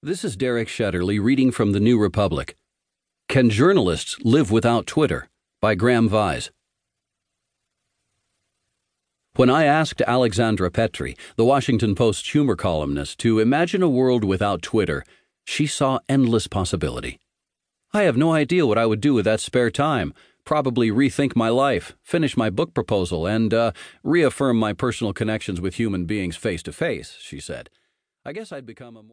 This is Derek Shetterly reading from the New Republic. Can Journalists Live Without Twitter? by Graham Vyse. When I asked Alexandra Petri, the Washington Post humor columnist, to imagine a world without Twitter, she saw endless possibility. I have no idea what I would do with that spare time. Probably rethink my life, finish my book proposal, and uh, reaffirm my personal connections with human beings face to face, she said. I guess I'd become a more